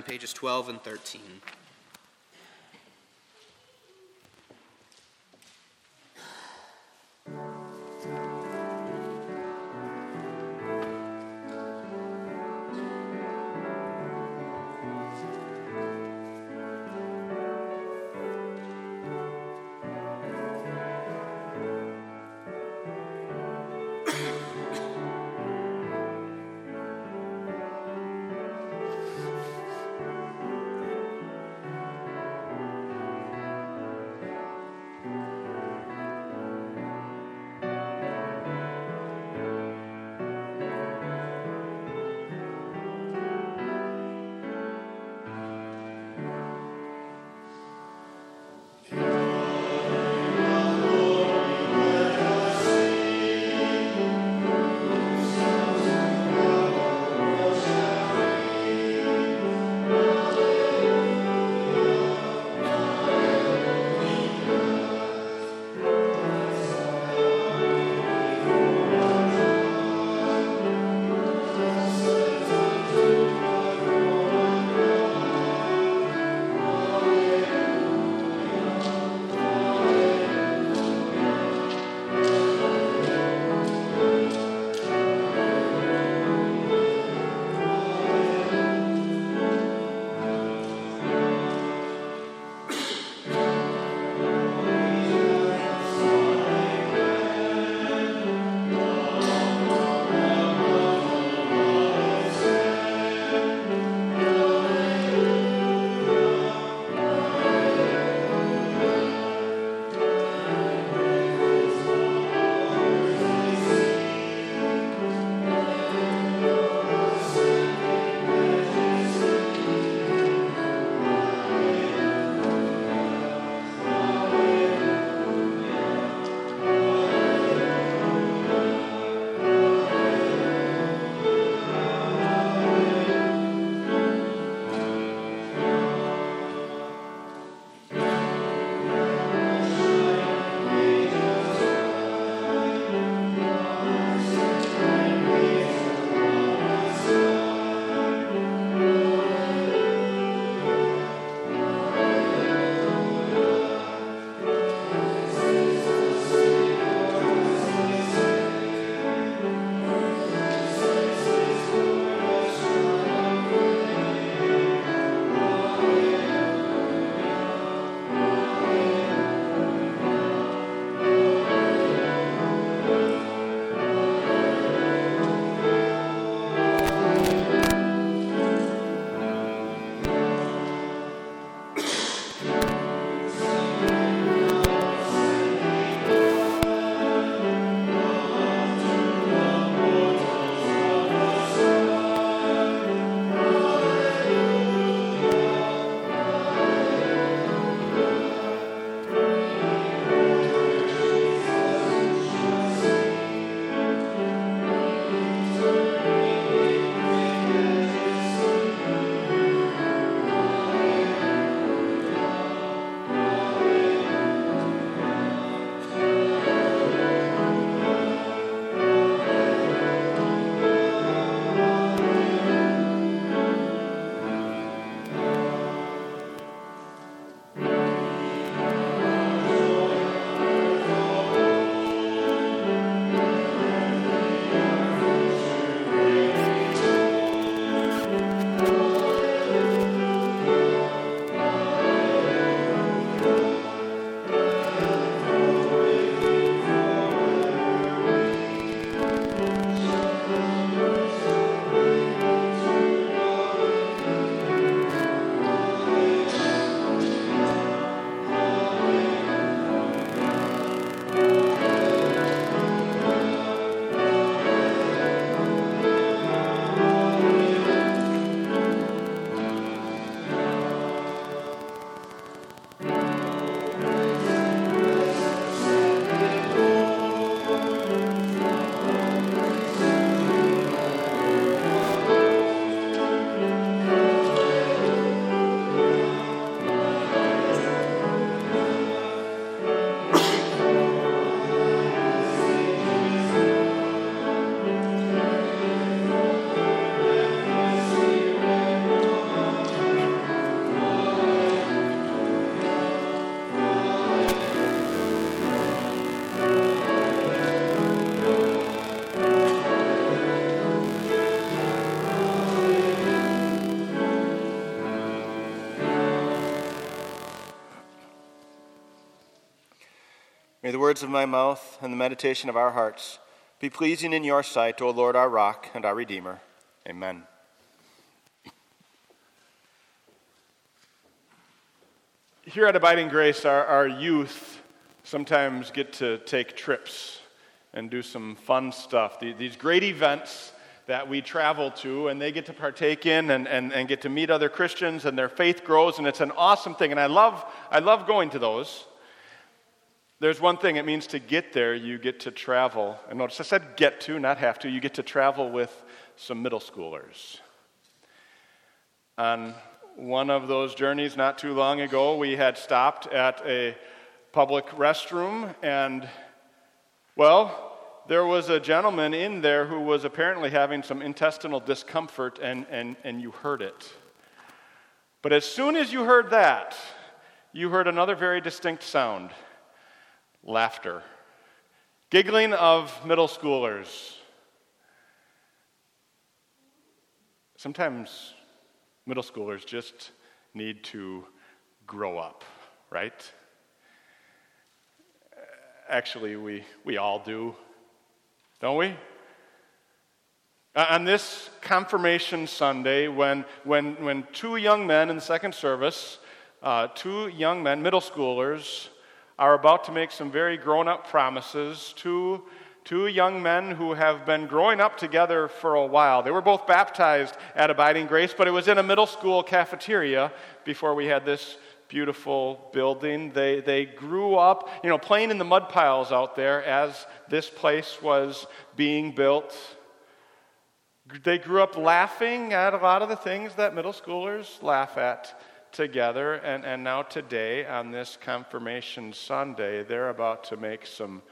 on pages 12 and 13. Words of my mouth and the meditation of our hearts be pleasing in your sight, O Lord, our rock and our Redeemer. Amen. Here at Abiding Grace, our, our youth sometimes get to take trips and do some fun stuff. These great events that we travel to and they get to partake in and, and, and get to meet other Christians and their faith grows and it's an awesome thing. And I love, I love going to those. There's one thing it means to get there, you get to travel. And notice I said get to, not have to. You get to travel with some middle schoolers. On one of those journeys not too long ago, we had stopped at a public restroom, and, well, there was a gentleman in there who was apparently having some intestinal discomfort, and, and, and you heard it. But as soon as you heard that, you heard another very distinct sound laughter, giggling of middle schoolers. Sometimes middle schoolers just need to grow up, right? Actually, we, we all do, don't we? On this confirmation Sunday, when, when, when two young men in the second service, uh, two young men, middle schoolers, are about to make some very grown up promises, to two young men who have been growing up together for a while. They were both baptized at Abiding Grace, but it was in a middle school cafeteria before we had this beautiful building. They, they grew up, you know, playing in the mud piles out there as this place was being built. They grew up laughing at a lot of the things that middle schoolers laugh at together. And, and now, today, on this confirmation Sunday, they're about to make some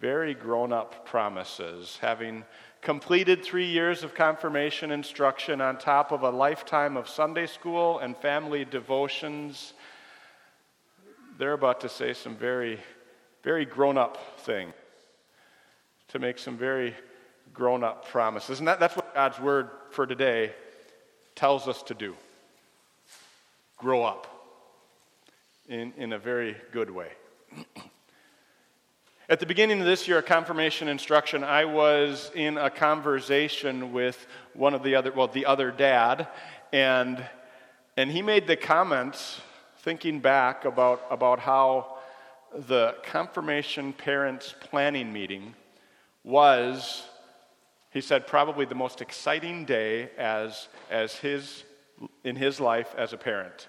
very grown up promises, having completed three years of confirmation instruction on top of a lifetime of Sunday school and family devotions. They're about to say some very, very grown up thing, to make some very grown up promises. And that, that's what God's word for today tells us to do grow up in, in a very good way. At the beginning of this year, a confirmation instruction, I was in a conversation with one of the other, well, the other dad, and, and he made the comments, thinking back about, about how the confirmation parents planning meeting was, he said, probably the most exciting day as, as his, in his life as a parent.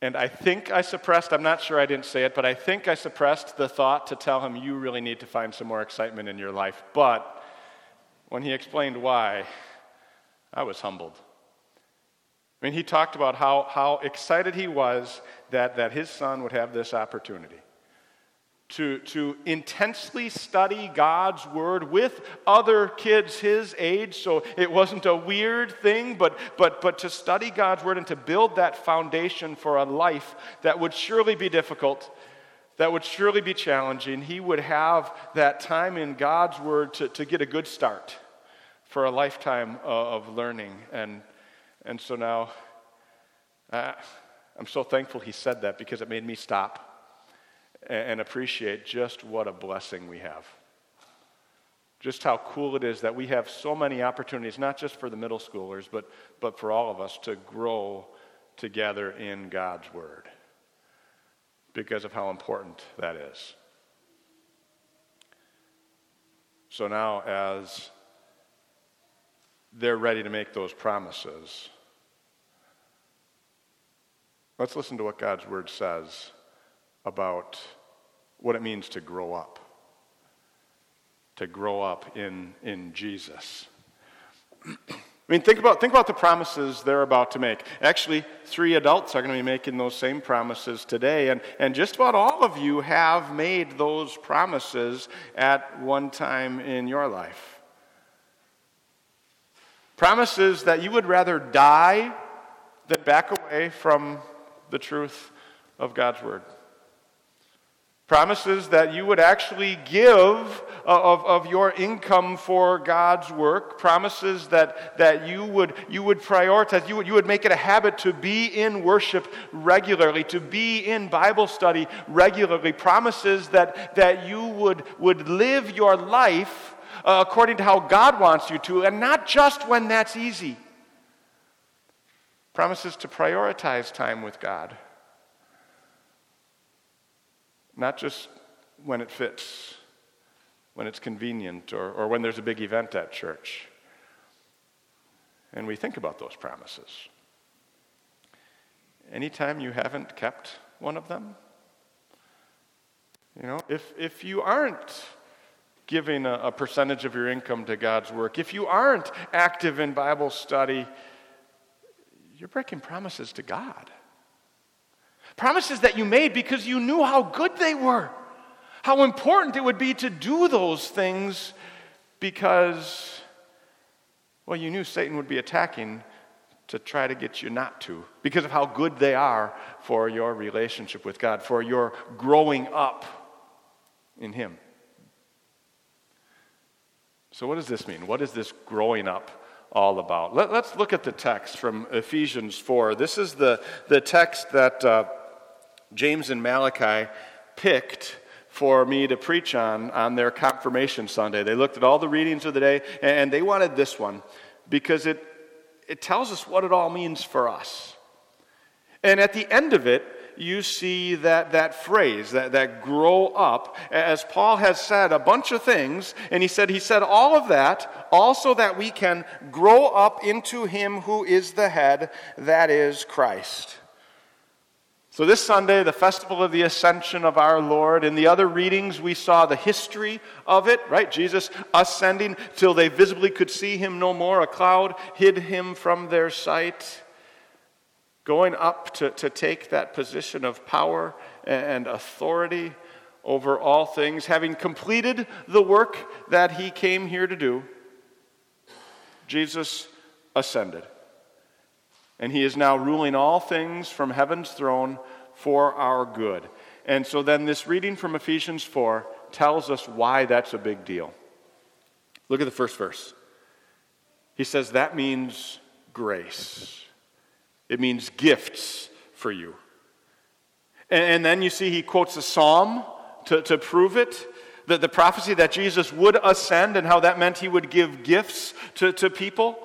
And I think I suppressed, I'm not sure I didn't say it, but I think I suppressed the thought to tell him, you really need to find some more excitement in your life. But when he explained why, I was humbled. I mean, he talked about how, how excited he was that, that his son would have this opportunity to, to intensely study God's Word with other kids his age. So it wasn't a weird thing, but, but, but to study God's Word and to build that foundation for a life that would surely be difficult, that would surely be challenging. He would have that time in God's Word to, to get a good start for a lifetime of, of learning. And, and so now, uh, I'm so thankful he said that because it made me stop and appreciate just what a blessing we have. Just how cool it is that we have so many opportunities, not just for the middle schoolers, but, but for all of us to grow together in God's Word because of how important that is. So now, as they're ready to make those promises, let's listen to what God's Word says about what it means to grow up, to grow up in, in Jesus. I mean, think about, think about the promises they're about to make. Actually, three adults are going to be making those same promises today, and, and just about all of you have made those promises at one time in your life. Promises that you would rather die than back away from the truth of God's Word. Promises that you would actually give of, of your income for God's work. Promises that, that you, would, you would prioritize, you would, you would make it a habit to be in worship regularly, to be in Bible study regularly. Promises that, that you would, would live your life uh, according to how God wants you to, and not just when that's easy. Promises to prioritize time with God not just when it fits, when it's convenient, or, or when there's a big event at church. And we think about those promises. Anytime you haven't kept one of them, you know, if, if you aren't giving a, a percentage of your income to God's work, if you aren't active in Bible study, you're breaking promises to God. Promises that you made because you knew how good they were, how important it would be to do those things because, well, you knew Satan would be attacking to try to get you not to because of how good they are for your relationship with God, for your growing up in Him. So, what does this mean? What is this growing up all about? Let, us look at the text from Ephesians 4. This is the, the text that. Uh, James and Malachi picked for me to preach on on their confirmation Sunday. They looked at all the readings of the day and they wanted this one because it, it tells us what it all means for us. And at the end of it, you see that, that phrase, that, that grow up, as Paul has said a bunch of things, and he said, he said all of that also that we can grow up into him who is the head, that is Christ. So, this Sunday, the festival of the ascension of our Lord, in the other readings, we saw the history of it, right? Jesus ascending till they visibly could see him no more. A cloud hid him from their sight. Going up to, to take that position of power and authority over all things, having completed the work that he came here to do, Jesus ascended and he is now ruling all things from heaven's throne for our good. And so then this reading from Ephesians 4 tells us why that's a big deal. Look at the first verse. He says that means grace, it means gifts for you. And, and then you see he quotes a psalm to, to prove it. The, the prophecy that Jesus would ascend and how that meant he would give gifts to, to people.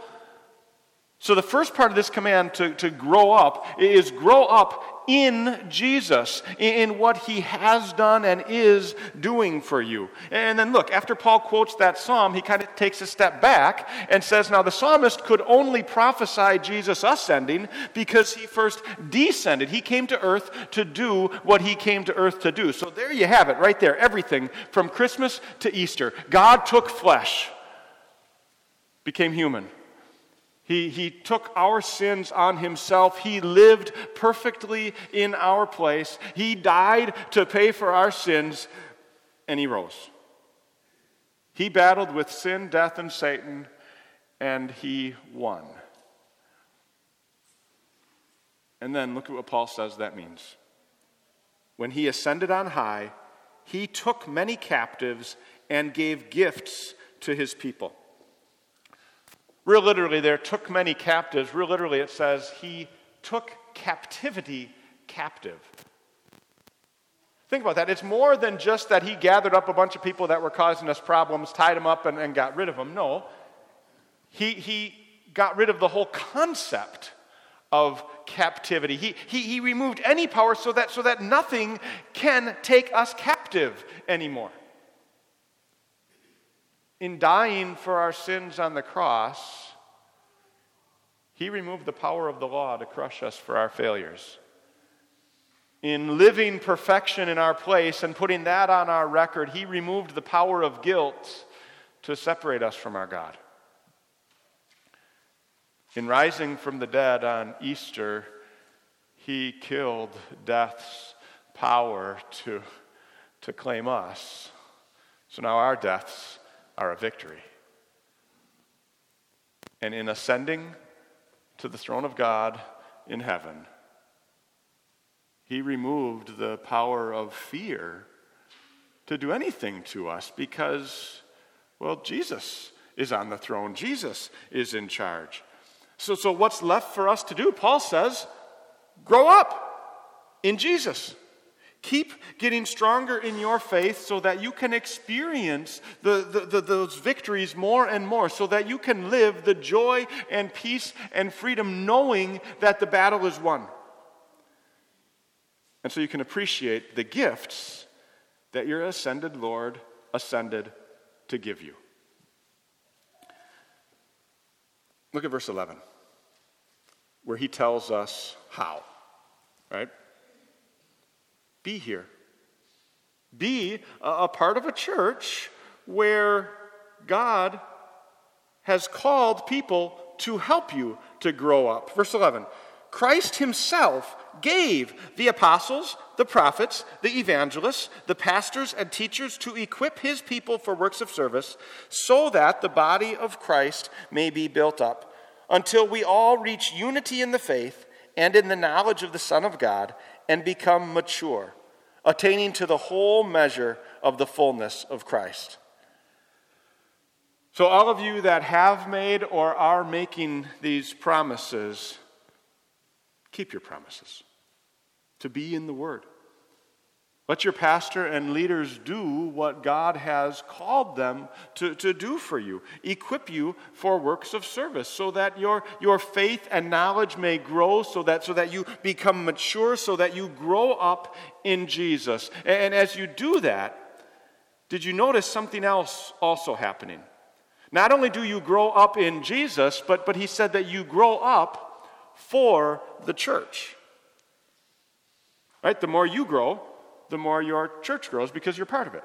So, the first part of this command to, to grow up is grow up in Jesus, in what he has done and is doing for you. And then look, after Paul quotes that psalm, he kind of takes a step back and says, Now the psalmist could only prophesy Jesus ascending because he first descended. He came to earth to do what he came to earth to do. So there you have it, right there, everything from Christmas to Easter. God took flesh, became human he, he took our sins on himself. He lived perfectly in our place. He died to pay for our sins, and he rose. He battled with sin, death, and Satan, and he won. And then look at what Paul says that means. When he ascended on high, he took many captives and gave gifts to his people. Real literally, there took many captives. Real literally, it says he took captivity captive. Think about that. It's more than just that he gathered up a bunch of people that were causing us problems, tied them up, and, and got rid of them. No. He, he got rid of the whole concept of captivity. He, he, he removed any power so that, so that nothing can take us captive anymore. In dying for our sins on the cross, he removed the power of the law to crush us for our failures. In living perfection in our place and putting that on our record, he removed the power of guilt to separate us from our God. In rising from the dead on Easter, he killed death's power to, to claim us. So now our deaths are a victory. And in ascending to the throne of God in heaven, he removed the power of fear to do anything to us because, well, Jesus is on the throne, Jesus is in charge. So, so what's left for us to do? Paul says, grow up in Jesus. Keep getting stronger in your faith so that you can experience the, the, the, those victories more and more, so that you can live the joy and peace and freedom knowing that the battle is won. And so you can appreciate the gifts that your ascended Lord ascended to give you. Look at verse 11, where he tells us how, right? Be here. Be a part of a church where God has called people to help you to grow up. Verse 11 Christ himself gave the apostles, the prophets, the evangelists, the pastors, and teachers to equip his people for works of service so that the body of Christ may be built up until we all reach unity in the faith and in the knowledge of the Son of God and become mature, attaining to the whole measure of the fullness of Christ. So, all of you that have made or are making these promises, keep your promises to be in the Word. Let your pastor and leaders do what God has called them to, to do for you. Equip you for works of service so that your, your faith and knowledge may grow, so that, so that you become mature, so that you grow up in Jesus. And, as you do that, did you notice something else also happening? Not only do you grow up in Jesus, but, but he said that you grow up for the church. Right? The more you grow, the more your church grows because you're part of it.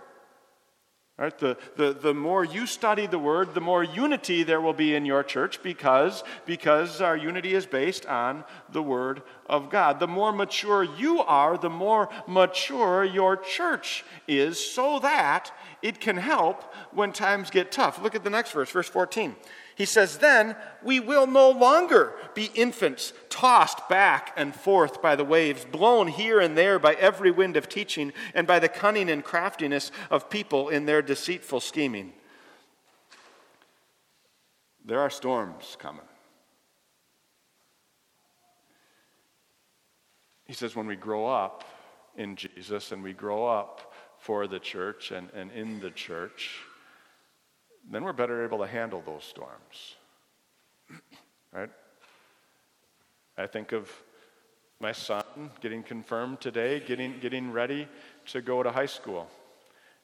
Right? The, the, the more you study the word, the more unity there will be in your church because, because our unity is based on the word of God. The more mature you are, the more mature your church is, so that it can help when times get tough. Look at the next verse, verse 14. He says, Then we will no longer be infants, tossed back and forth by the waves, blown here and there by every wind of teaching, and by the cunning and craftiness of people in their deceitful scheming. There are storms coming. He says, when we grow up in Jesus and we grow up for the church and, and in the church, then we're better able to handle those storms. right? I think of my son getting confirmed today, getting, getting ready to go to high school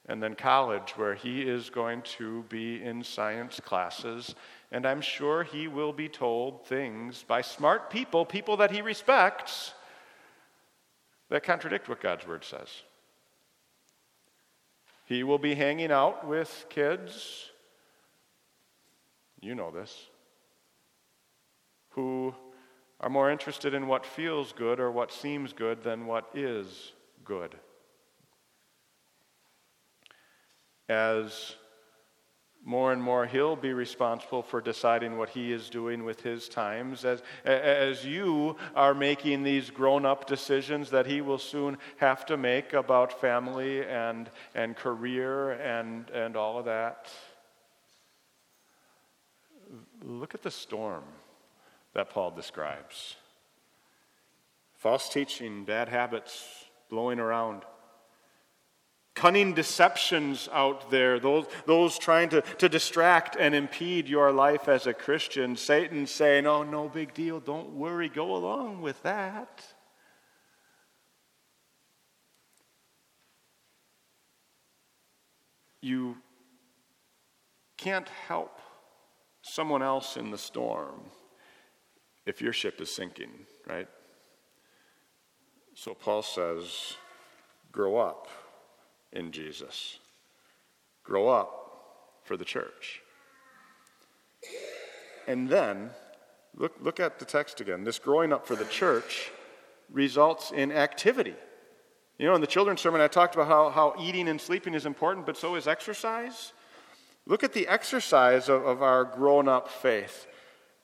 and then college, where he is going to be in science classes. And I'm sure he will be told things by smart people, people that he respects, that contradict what God's word says. He will be hanging out with kids you know this, who are more interested in what feels good or what seems good than what is good. As more and more he'll be responsible for deciding what he is doing with his times as, as you are making these grown-up decisions that he will soon have to make about family and, and career and, and all of that Look at the storm that Paul describes false teaching, bad habits blowing around. Cunning deceptions out there, those, those trying to, to distract and impede your life as a Christian. Satan saying, Oh, no big deal, don't worry, go along with that. You can't help someone else in the storm if your ship is sinking, right? So Paul says, grow up in Jesus. Grow up for the church. And then, look, look at the text again. This growing up for the church results in activity. You know, in the children's sermon, I talked about how, how eating and sleeping is important, but so is exercise. Look at the exercise of, of our grown up faith.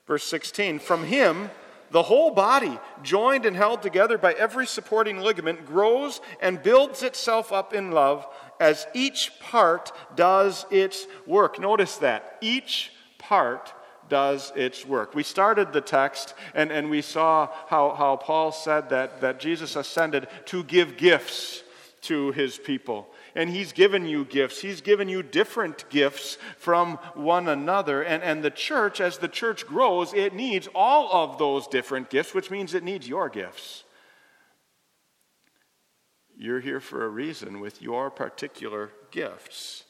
Verse 16 From him the whole body, joined and held together by every supporting ligament, grows and builds itself up in love as each part does its work. Notice that. Each part does its work. We started the text and, and we saw how, how Paul said that, that Jesus ascended to give gifts to his people. And he's given you gifts. He's given you different gifts from one another. And, and the church, as the church grows, it needs all of those different gifts, which means it needs your gifts. You're here for a reason with your particular gifts.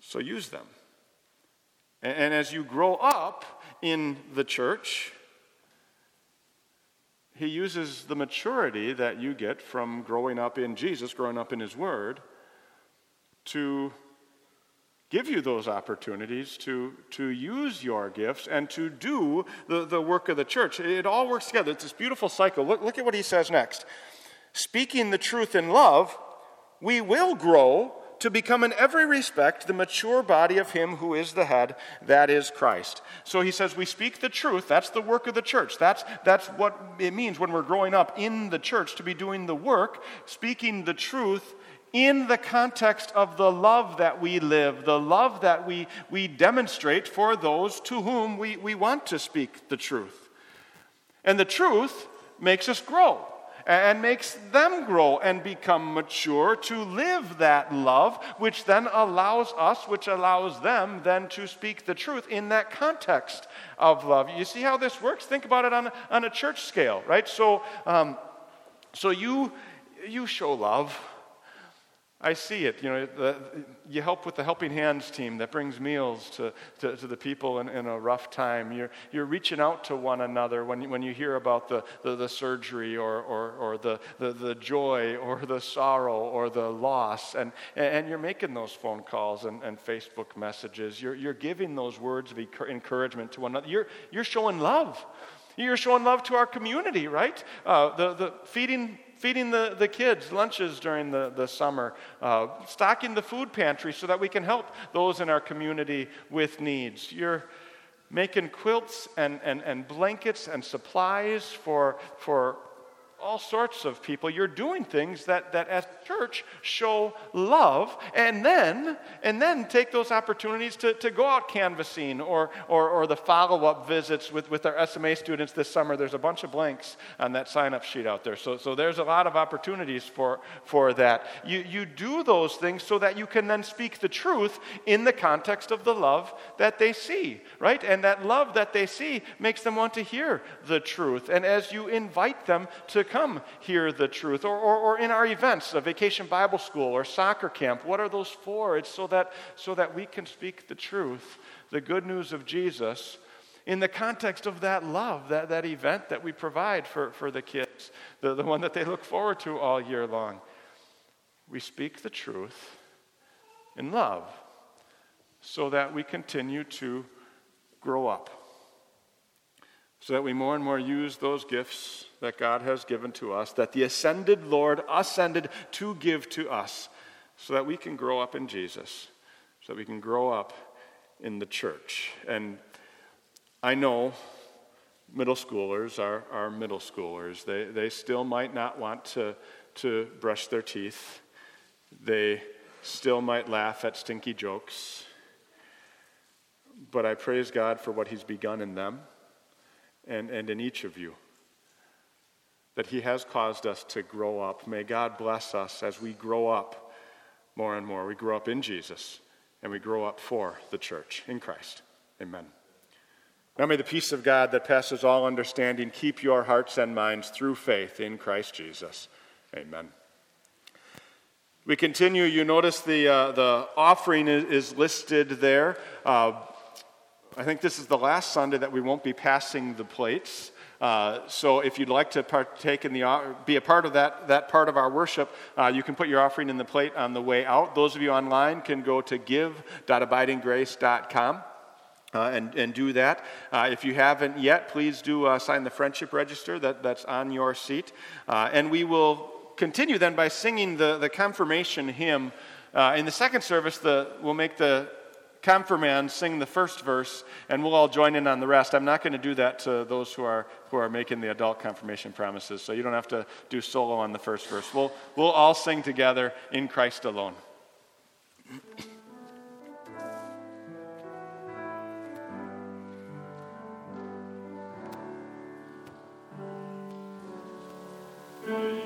So use them. And, and as you grow up in the church, he uses the maturity that you get from growing up in Jesus, growing up in His Word, to give you those opportunities to, to use your gifts and to do the, the work of the church. It all works together. It's this beautiful cycle. Look, look at what he says next. Speaking the truth in love, we will grow to become in every respect the mature body of Him who is the head, that is Christ. So he says, We speak the truth. That's the work of the church. That's, that's what it means when we're growing up in the church to be doing the work, speaking the truth in the context of the love that we live, the love that we, we demonstrate for those to whom we, we want to speak the truth. And the truth makes us grow and makes them grow and become mature to live that love, which then allows us, which allows them then to speak the truth in that context of love. You see how this works? Think about it on, on a church scale, right? So, um, so you, you show love I see it. You know, the, you help with the Helping Hands team that brings meals to, to, to, the people in, in a rough time. You're, you're reaching out to one another when you, when you hear about the, the, the surgery or, or, or the, the, the joy or the sorrow or the loss. And, and you're making those phone calls and, and Facebook messages. You're, you're giving those words of encouragement to one another. You're, you're showing love. You're showing love to our community, right? Uh, the, the feeding feeding the, the kids lunches during the, the summer, uh, stocking the food pantry so that we can help those in our community with needs. You're making quilts and, and, and blankets and supplies for, for all sorts of people. You're doing things that, that as church show love and then and then take those opportunities to, to go out canvassing or, or, or the follow-up visits with, with our SMA students this summer. There's a bunch of blanks on that sign-up sheet out there. So, so there's a lot of opportunities for, for that. You, you do those things so that you can then speak the truth in the context of the love that they see, right? And that love that they see makes them want to hear the truth. And as you invite them to come hear the truth. Or, or, or in our events, a vacation Bible school or soccer camp, what are those for? It's so that, so that we can speak the truth, the good news of Jesus, in the context of that love, that, that event that we provide for, for the kids, the, the one that they look forward to all year long. We speak the truth in love so that we continue to grow up so that we more and more use those gifts that God has given to us, that the ascended Lord ascended to give to us, so that we can grow up in Jesus, so that we can grow up in the church. And I know middle schoolers are, are middle schoolers. They, they still might not want to, to brush their teeth, they still might laugh at stinky jokes. But I praise God for what He's begun in them and, and in each of you. That He has caused us to grow up. May God bless us as we grow up more and more. We grow up in Jesus and we grow up for the church in Christ. Amen. Now may the peace of God that passes all understanding keep your hearts and minds through faith in Christ Jesus. Amen. We continue. You notice the, uh, the offering is, is listed there. Uh, I think this is the last Sunday that we won't be passing the plates. Uh, so if you'd like to partake in the be a part of that that part of our worship, uh, you can put your offering in the plate on the way out. Those of you online can go to give.abidinggrace.com. Uh, and, and do that. Uh, if you haven't yet, please do uh, sign the friendship register that, that's on your seat. Uh, and we will continue then by singing the, the confirmation hymn. Uh, in the second service, the, we'll make the confirmands sing the first verse, and we'll all join in on the rest. I'm not going to do that to those who are, who are making the adult confirmation promises, so you don't have to do solo on the first verse. We'll, we'll all sing together in Christ alone.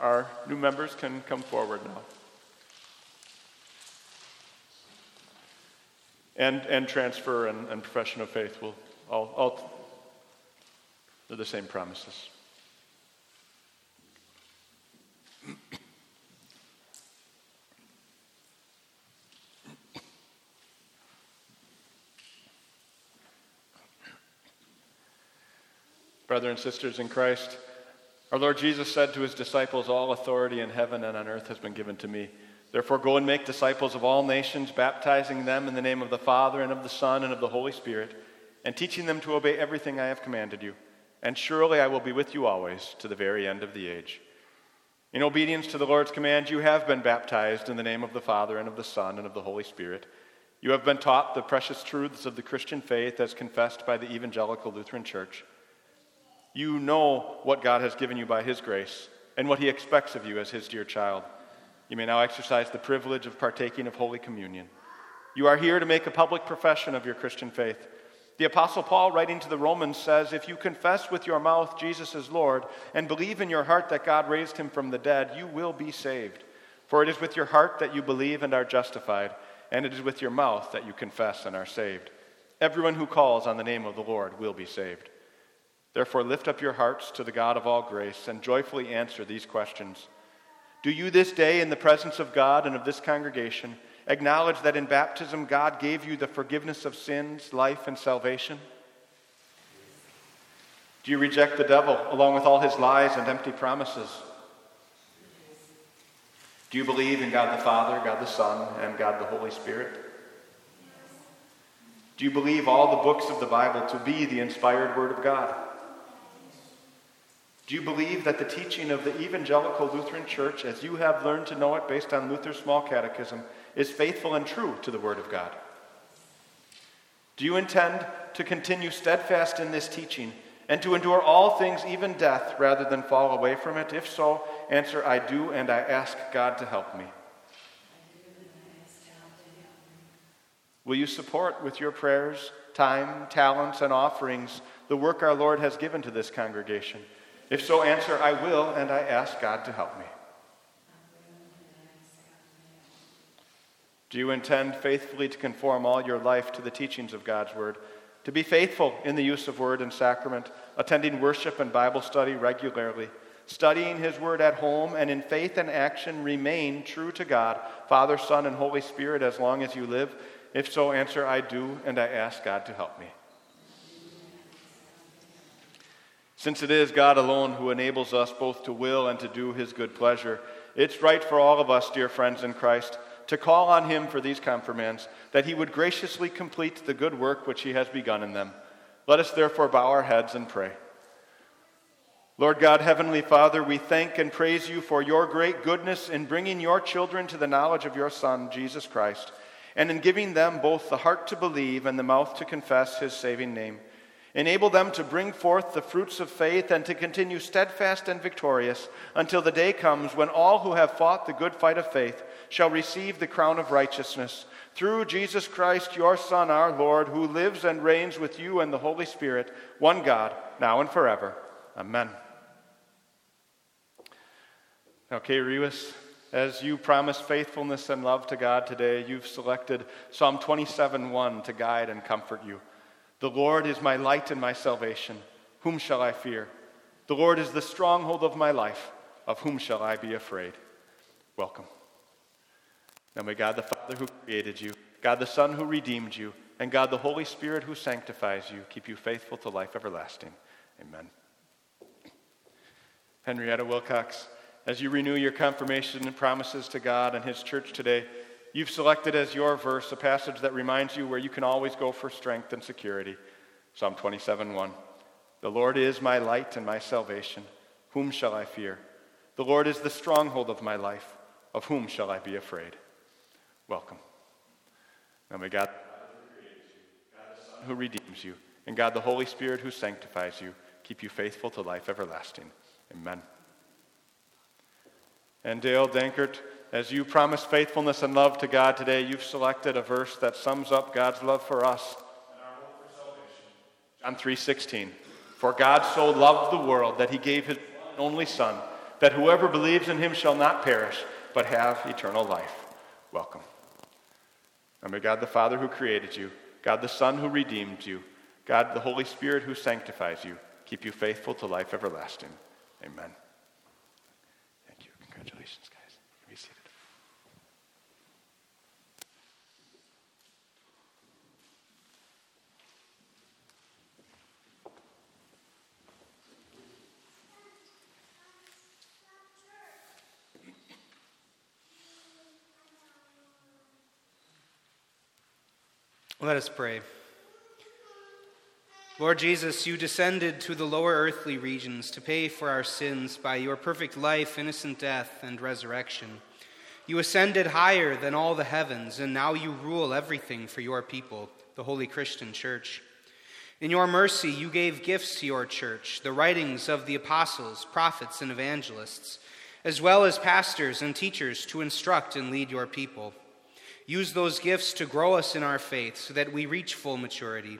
our new members can come forward now. And, and transfer and, and profession of faith will all, all they're the same promises. Brothers and sisters in Christ, our Lord Jesus said to his disciples, All authority in heaven and on earth has been given to me. Therefore, go and make disciples of all nations, baptizing them in the name of the Father, and of the Son, and of the Holy Spirit, and teaching them to obey everything I have commanded you. And surely I will be with you always to the very end of the age. In obedience to the Lord's command, you have been baptized in the name of the Father, and of the Son, and of the Holy Spirit. You have been taught the precious truths of the Christian faith as confessed by the Evangelical Lutheran Church. You know what God has given you by His grace and what He expects of you as His dear child. You may now exercise the privilege of partaking of Holy Communion. You are here to make a public profession of your Christian faith. The Apostle Paul, writing to the Romans, says, If you confess with your mouth Jesus is Lord and believe in your heart that God raised him from the dead, you will be saved. For it is with your heart that you believe and are justified, and it is with your mouth that you confess and are saved. Everyone who calls on the name of the Lord will be saved. Therefore, lift up your hearts to the God of all grace and joyfully answer these questions. Do you this day, in the presence of God and of this congregation, acknowledge that in baptism God gave you the forgiveness of sins, life, and salvation? Do you reject the devil along with all his lies and empty promises? Do you believe in God the Father, God the Son, and God the Holy Spirit? Do you believe all the books of the Bible to be the inspired Word of God? Do you believe that the teaching of the evangelical Lutheran Church, as you have learned to know it based on Luther's small catechism, is faithful and true to the Word of God? Do you intend to continue steadfast in this teaching and to endure all things, even death, rather than fall away from it? If so, answer, I do, and I ask God to help me. Will you support with your prayers, time, talents, and offerings the work our Lord has given to this congregation? If so, answer, I will, and I ask God to help me. Do you intend faithfully to conform all your life to the teachings of God's Word? To be faithful in the use of Word and sacrament, attending worship and Bible study regularly, studying His Word at home, and in faith and action remain true to God, Father, Son, and Holy Spirit as long as you live? If so, answer, I do, and I ask God to help me. Since it is God alone who enables us both to will and to do his good pleasure, it's right for all of us, dear friends in Christ, to call on him for these confirmands, that he would graciously complete the good work which he has begun in them. Let us therefore bow our heads and pray. Lord God, Heavenly Father, we thank and praise you for your great goodness in bringing your children to the knowledge of your Son, Jesus Christ, and in giving them both the heart to believe and the mouth to confess his saving name. Enable them to bring forth the fruits of faith and to continue steadfast and victorious until the day comes when all who have fought the good fight of faith shall receive the crown of righteousness. Through Jesus Christ, your Son, our Lord, who lives and reigns with you and the Holy Spirit, one God, now and forever. Amen. Okay, Rewis, as you promise faithfulness and love to God today, you've selected Psalm 27 1 to guide and comfort you. The Lord is my light and my salvation. Whom shall I fear? The Lord is the stronghold of my life. Of whom shall I be afraid? Welcome. Now may God the Father who created you, God the Son who redeemed you, and God the Holy Spirit who sanctifies you keep you faithful to life everlasting. Amen. Henrietta Wilcox, as you renew your confirmation and promises to God and His church today, You've selected as your verse a passage that reminds you where you can always go for strength and security. Psalm 27 1. The Lord is my light and my salvation. Whom shall I fear? The Lord is the stronghold of my life. Of whom shall I be afraid? Welcome. Now may God, who redeems you, and God the Holy Spirit who sanctifies you, keep you faithful to life everlasting. Amen. And Dale Dankert, as you promise faithfulness and love to God today, you've selected a verse that sums up God's love for us. John 3:16. For God so loved the world that he gave his only son, that whoever believes in him shall not perish, but have eternal life. Welcome. May God the Father who created you, God the Son who redeemed you, God the Holy Spirit who sanctifies you, keep you faithful to life everlasting. Amen. Thank you. Congratulations, Let us pray. Lord Jesus, you descended to the lower earthly regions to pay for our sins by your perfect life, innocent death, and resurrection. You ascended higher than all the heavens, and now you rule everything for your people, the Holy Christian Church. In your mercy, you gave gifts to your church, the writings of the apostles, prophets, and evangelists, as well as pastors and teachers to instruct and lead your people. Use those gifts to grow us in our faith so that we reach full maturity.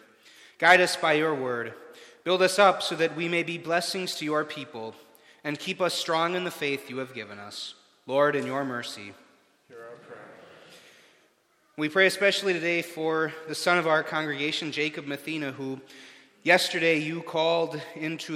Guide us by your word. Build us up so that we may be blessings to your people, and keep us strong in the faith you have given us. Lord, in your mercy. We pray especially today for the son of our congregation, Jacob Mathena, who yesterday you called into